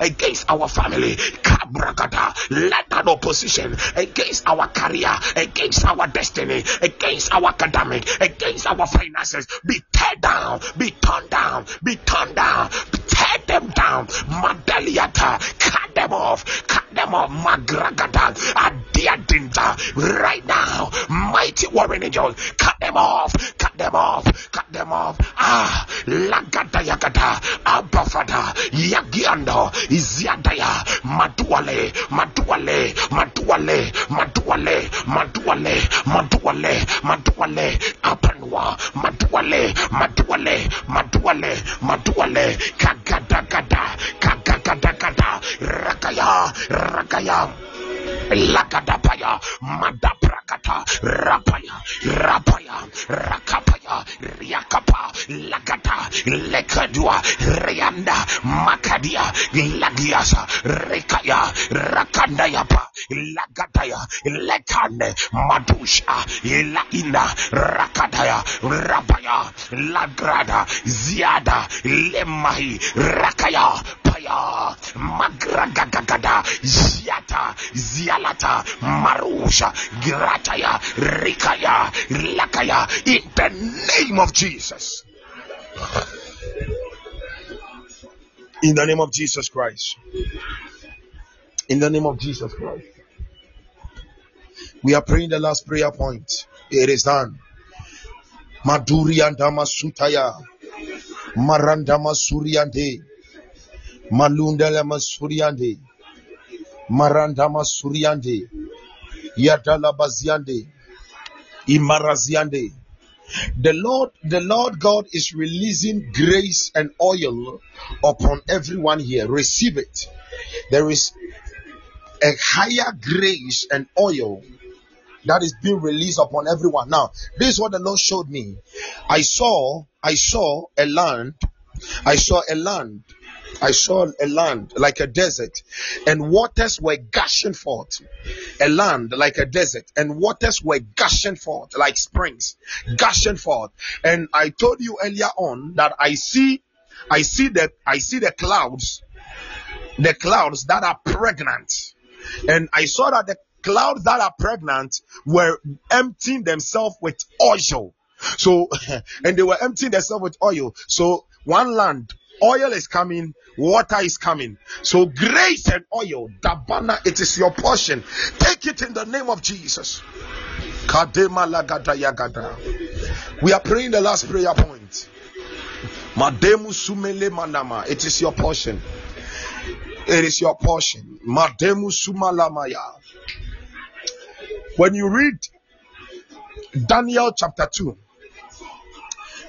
against our family, Kabragada. Let that opposition against our career, against our destiny, against our academic, against our finances be tear down, be torn down, be torn down, tear them down. Madaliata, cut them off, cut them off. Magragada, Adiadinta, right now, mighty warring angels, cut them off, cut them off, cut them off. Ah, Lagada Yagada, Abafada, Yagiando, Iziadaya, Maduale, Maduale, Maduale, Maduale, Maduale, Maduale, Maduale, Apanwa, Maduale, Maduale, Maduale, Maduale, Kagadagada, Kagadagada, Rakaya, Rakaya. Lakadapaya, Madaprakata, Rapaya, Rapaya, Rakapaya, Riakapa, Lakata, Lekadua, Rianda, Makadia, Lagiasa, Rekaya, Rakandayapa, Lagataya, Lekane, Madusha, Ilaina, Rakataya, Rapaya, Lagrada, Ziada, Lemahi, Rakaya, Paya, Magragagagada, Ziata, Marusha, Grataya, Rikaya, Lakaya, in the name of Jesus. In the name of Jesus Christ. In the name of Jesus Christ. We are praying the last prayer point. It is done. Maduri and Sutaya. Marandama Suriande. Malundala Masuriande. Marandama Suriande. Yadala Baziande. Imaraziande. The Lord, the Lord God is releasing grace and oil upon everyone here. Receive it. There is a higher grace and oil that is being released upon everyone. Now, this is what the Lord showed me. I saw, I saw a land, I saw a land I saw a land like a desert, and waters were gushing forth. A land like a desert, and waters were gushing forth like springs, gushing forth. And I told you earlier on that I see, I see that I see the clouds, the clouds that are pregnant, and I saw that the clouds that are pregnant were emptying themselves with oil. So, and they were emptying themselves with oil. So, one land, oil is coming, water is coming. So, grace and oil, Dabana, it is your portion. Take it in the name of Jesus. We are praying the last prayer point. Mademu sumele. It is your portion. It is your portion. Mademu. When you read Daniel chapter 2,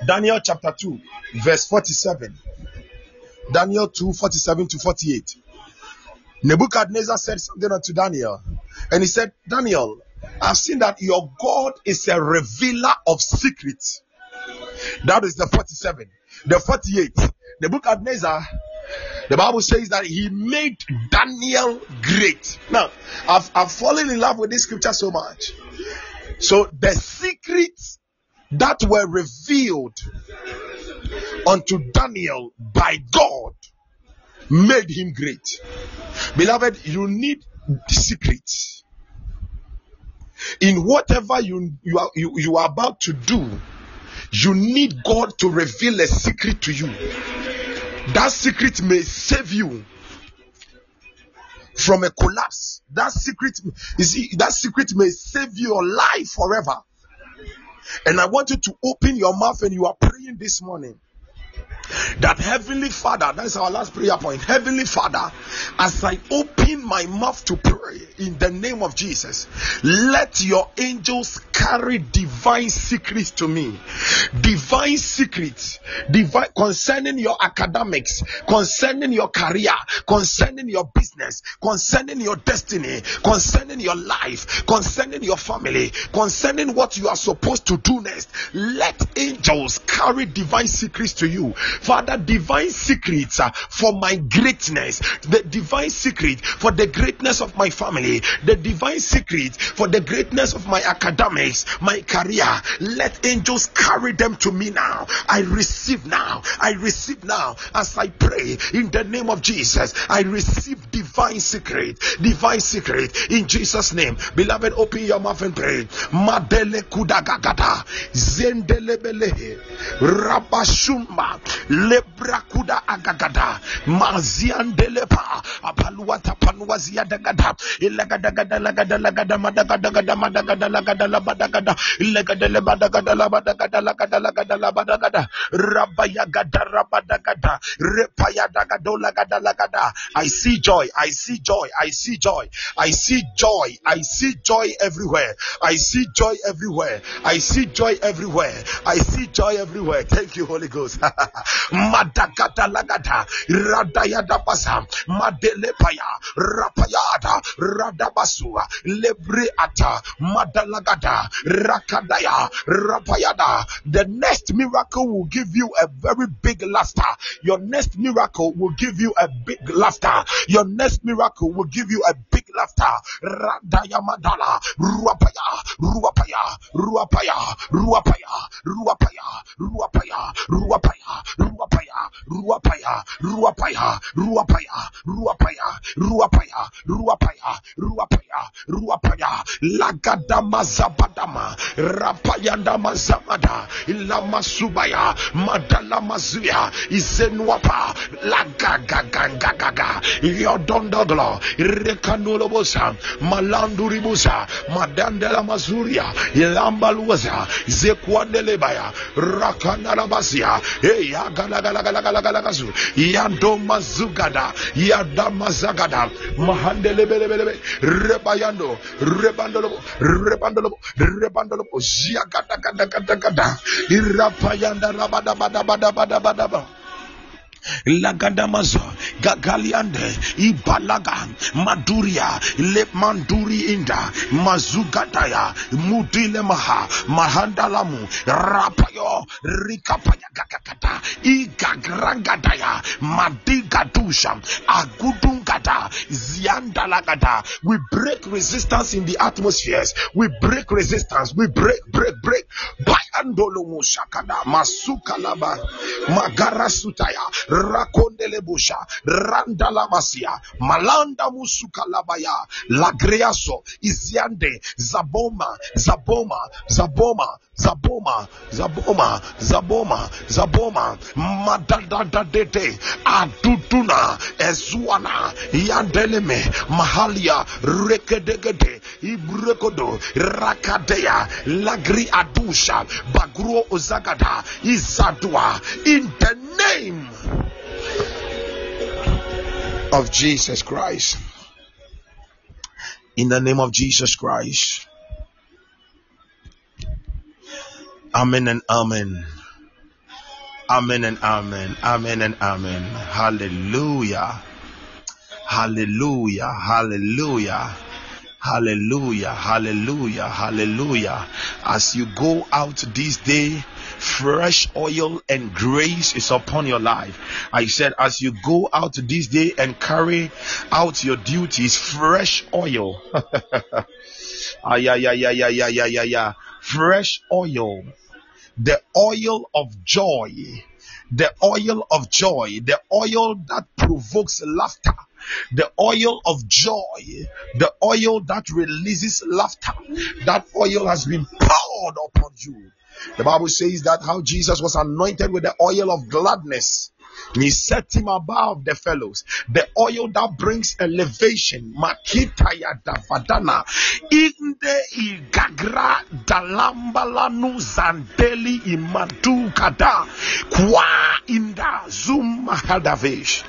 Daniel chapter 2, verse 47, Daniel 2 47 to 48, Nebuchadnezzar said something unto Daniel, and he said, Daniel, I've seen that your God is a revealer of secrets. That is the 47. The 48, Nebuchadnezzar the Bible says that he made Daniel great. Now, I've, I've fallen in love with this scripture so much. So, the secrets that were revealed unto Daniel by God made him great. Beloved, you need secrets. In whatever you, you, are, you, you are about to do, you need God to reveal a secret to you that secret may save you from a collapse. That secret, you see, that secret may save your life forever. And I want you to open your mouth and you are praying this morning that heavenly father that's our last prayer point. Heavenly father as i open my mouth to pray in the name of jesus let your angels carry divine secrets to me. Divine secrets. Divine concerning your academics concerning your career concerning your business concerning your destiny concerning your life concerning your family concerning what you are supposed to do next. Let angels carry divine secrets to you Father, divine secrets uh, for my greatness, the divine secret for the greatness of my family, the divine secret for the greatness of my academics, my career. Let angels carry them to me now. I receive now. I receive now as I pray in the name of Jesus. I receive divine secret, divine secret in Jesus' name. Beloved, open your mouth and pray. Madele kudagagada, zendelebele, rabashumba, lebrakuda agagada. Maziandelepa apaluata panuazia dagada. Ilagadagada lagada lagada madagadagada madagada lagada labadagada. Ilagadele badagada labadagada lagada lagada labadagada. Rabayagada rabadagada repayadagado lagada lagada. I see joy I see joy I see joy. I see joy I see joy everywhere. I see joy everywhere. I see joy everywhere. I see joy everywhere. Thank you Holy Ghost madagada lagada radayada basa madelepaya rapayada radabasua lebreata madalagada rakadaya rapayada. The next miracle will give you a very big laughter. Your next miracle will give you a big laughter. Your next miracle will give you a big laughter. Radaya madala ruapaya ruapaya ruapaya ruapaya ruapaya ruapaya ruapaya ruapaya ruapaya ruapaya ruapaya ruapaya ruapaya ruapaya ruapaya ruapaya. Lagada mazabadama rapayanda mazamada ilamasubaya madala mazuya izenuapa. Lagagagagagaga yodondoglo rekanolobosa malanduribusa madandela mazuria ilambaluza magalagalagalagazu yandoma zugada yadama zagada mahandelebelebelebe. Rebayando rebandolobo rebandolobo rebandolobo. Ziagada gada gada gada. Irapayanda rabada bada bada bada bada bada lagadamazo gagaliande ibalaga maduria le manduri inda mazugataya mudilemaha mahandalamu rapayo rikapaya gagakata igagragadaya madigadusha agudungada ziandalagada. We break resistance in the atmospheres. We break resistance. We break break break. Bayandolo mushakada masukalaba magara sutaya rakondele busha randala masia malanda musukalabaya lagreaso iziande zaboma zaboma zaboma zaboma zaboma zaboma zaboma madadadadete aduduna ezuana yandeleme mahalia rekedegede ibrekodo rakadeya lagri adusha bagruo ozagada izadua in the name of Jesus Christ in the name of Jesus Christ Amen and amen. Amen and amen. Amen and amen. Hallelujah. Hallelujah. Hallelujah. Hallelujah. Hallelujah. Hallelujah. As you go out this day, fresh oil and grace is upon your life. I said, as you go out this day and carry out your duties, fresh oil. ah, yeah, yeah, yeah, yeah, yeah, yeah, yeah, yeah. Fresh oil the oil of joy, the oil of joy, the oil that provokes laughter, the oil of joy, the oil that releases laughter. That oil has been poured upon you. The Bible says that how Jesus was anointed with the oil of gladness. He set him above the fellows. The oil that brings elevation. Makitaya davadana. Inde igagra dalambalanu zandeli imadu kada. Kwa inda zum hadavish.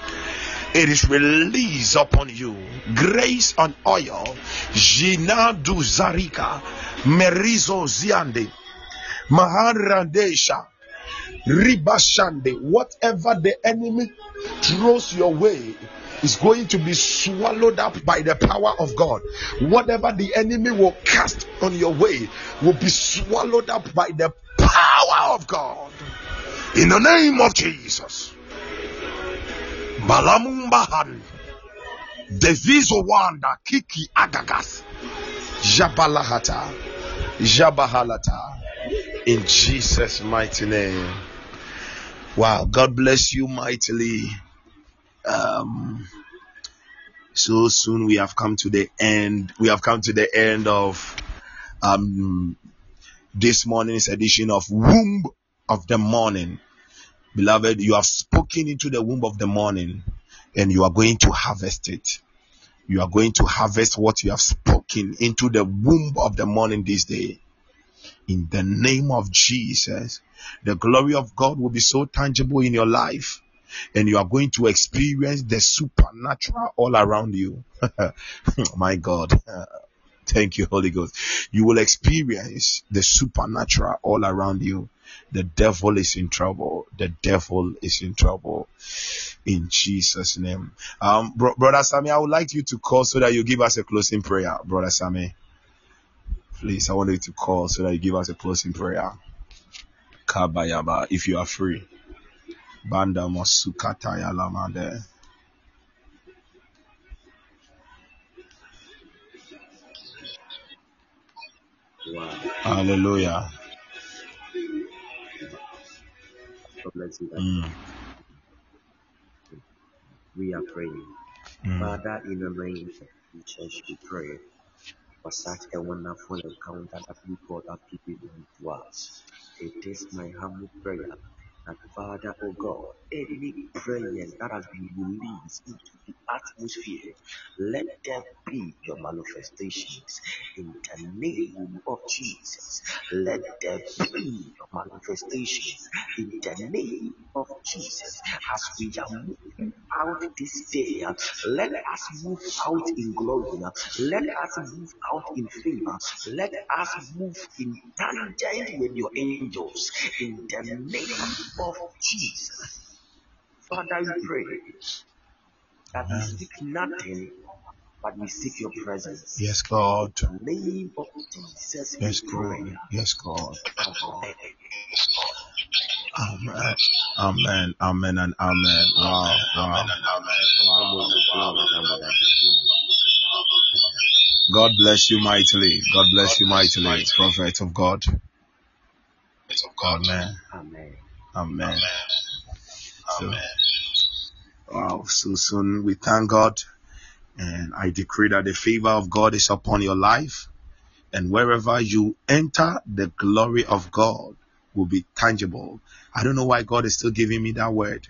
It is released upon you. Grace on oil. Jina du zarika. Merizo ziande. Maharandesha. Ribashande, whatever the enemy throws your way is going to be swallowed up by the power of God. Whatever the enemy will cast on your way will be swallowed up by the power of God. In the name of Jesus. Balamumbahan. Devizo wanda kiki agagas. Jabalahata. Jabahalata. In Jesus' mighty name. Wow, God bless you mightily. Um, so soon we have come to the end. We have come to the end of um this morning's edition of Womb of the Morning. Beloved, you have spoken into the womb of the morning and you are going to harvest it. You are going to harvest what you have spoken into the womb of the morning this day. In the name of Jesus, the glory of God will be so tangible in your life and you are going to experience the supernatural all around you. My God. Thank you, Holy Ghost. You will experience the supernatural all around you. The devil is in trouble. The devil is in trouble. In Jesus' name. Um, bro- brother Sammy, I would like you to call so that you give us a closing prayer, brother Sammy. Please, I want you to call so that you give us a closing prayer. Kabayaba, if you are free. Banda Mosukata Yalamande. Wow. Hallelujah. Bless you. Mm, We are praying. mm. Father, in the name of Jesus, we pray for such a wonderful encounter that you brought up people into us. It is my humble prayer that Father, oh God, any prayers that has been released into the atmosphere, let there be your manifestations in the name of Jesus. Let there be your manifestations in the name of Jesus. As we are moving out this day, let us move out in glory. Let us move out in favor. Let us move in tangent with your angels in the name of Jesus. Father, we pray that we seek nothing but we seek your presence. Yes, God. In the name of Jesus, Yes, God. Yes, God. Amen. Amen. Amen. Amen and amen. Wow. Wow. God bless you mightily. God bless you mightily, prophet of God. Amen. Amen. Amen. So, wow. So soon we thank God. And I decree that the favor of God is upon your life. And wherever you enter, the glory of God will be tangible. I don't know why God is still giving me that word.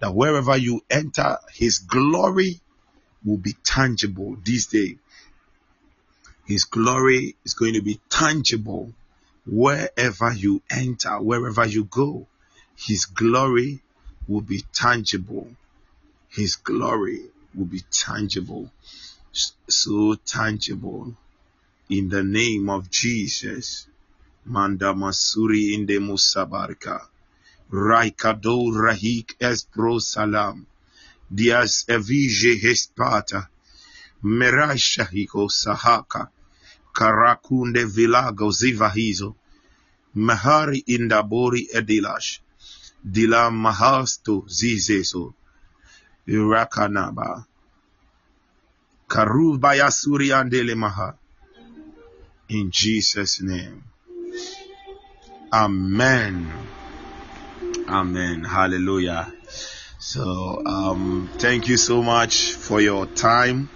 That wherever you enter, His glory will be tangible this day. His glory is going to be tangible wherever you enter, wherever you go. His glory will be tangible. His glory will be tangible. So tangible. In the name of Jesus. Manda Masuri inde Musabarka. Raikado Rahik Espro Salam. Dias Evige Hespata. Merashahiko Sahaka. Karakunde Vilago Zivahizo. Mahari Indabori Edilash. Dila Mahasto Zizeso. Irakanaba. Karu Bayasuri Andele Maha. In Jesus' name. Amen. Amen. Hallelujah. So, um, thank you so much for your time.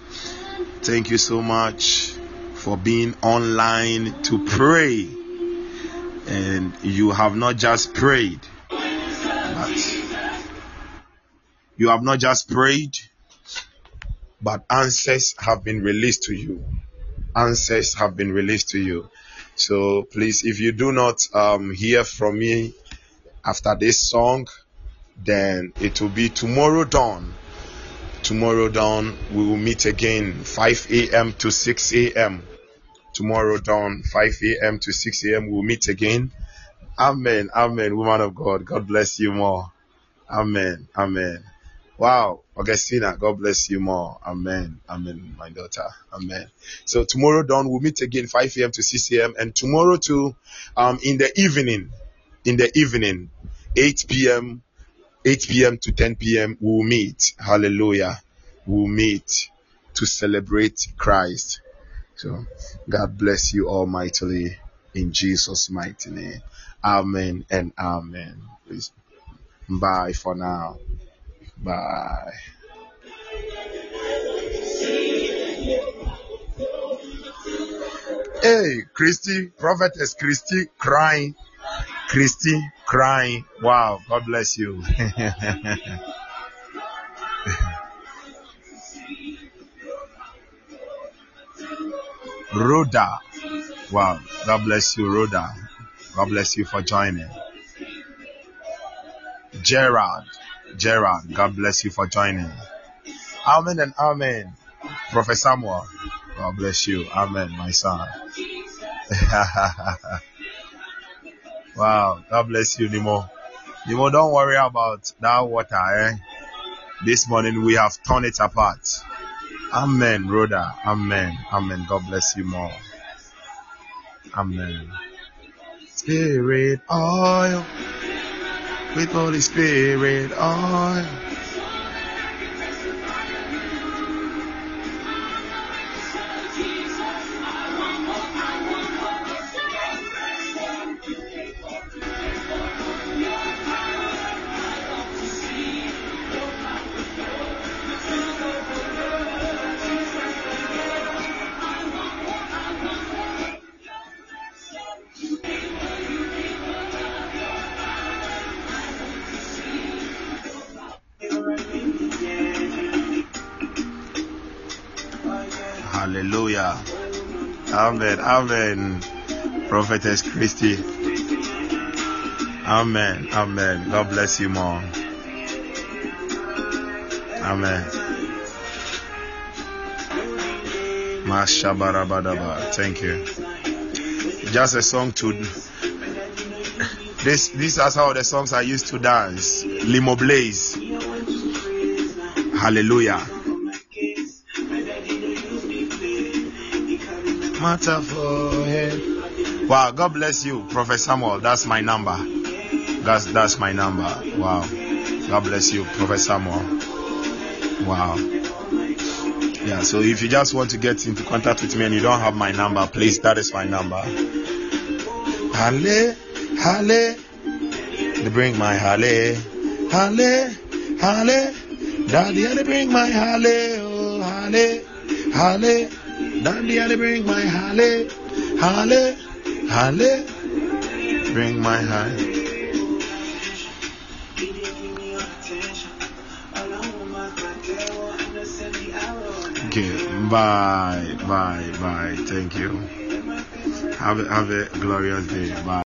Thank you so much for being online to pray. And you have not just prayed, you have not just prayed, but answers have been released to you. Answers have been released to you. So please, if you do not um, hear from me after this song, then it will be tomorrow dawn. Tomorrow dawn, we will meet again 5 a.m. to 6 a.m. Tomorrow dawn, 5 a.m. to 6 a.m. We'll meet again. Amen. Amen. Woman of God, God bless you more. Amen. Amen. Wow. Augustina, God bless you more. Amen. Amen, my daughter. Amen. So tomorrow dawn, we'll meet again 5 a.m. to 6 a.m. And tomorrow too, um, in the evening, in the evening, 8 p.m. 8 p.m. to 10 p.m. we'll meet. Hallelujah. We'll meet to celebrate Christ. So God bless you almightily in Jesus' mighty name. Amen and amen. Please. Bye for now. Bye. Hey, Christy, prophetess Christy crying. Christy crying. Wow, God bless you. Rhoda. Wow, God bless you, Rhoda. God bless you for joining. Gerard. Gerard, God bless you for joining. Amen and amen. Prophet Samuel, God bless you. Amen, my son. wow, God bless you, Nemo. Nemo, don't worry about that water, eh? This morning we have torn it apart. Amen, Rhoda. Amen. Amen. God bless you more. Amen. Spirit oil. With Holy Spirit oil. Amen. Prophetess Christy. Amen. Amen. God bless you more. Amen. Mashabarabadaba. Thank you. Just a song to this these are how the songs I used to dance. Limoblaze. Hallelujah. Matter for him. Wow, God bless you, Prophet Samuel. That's my number. That's that's my number. Wow. God bless you, Prophet Samuel. Wow. Yeah, so if you just want to get into contact with me and you don't have my number, please, that is my number. Halle, halle, they bring my halle, halle, halle, daddy, they bring my halle, oh, halle, daddy, they bring my halle, halle, halle, bring my halle. Okay, bye, bye, bye. Thank you. Have a, have a glorious day. Bye.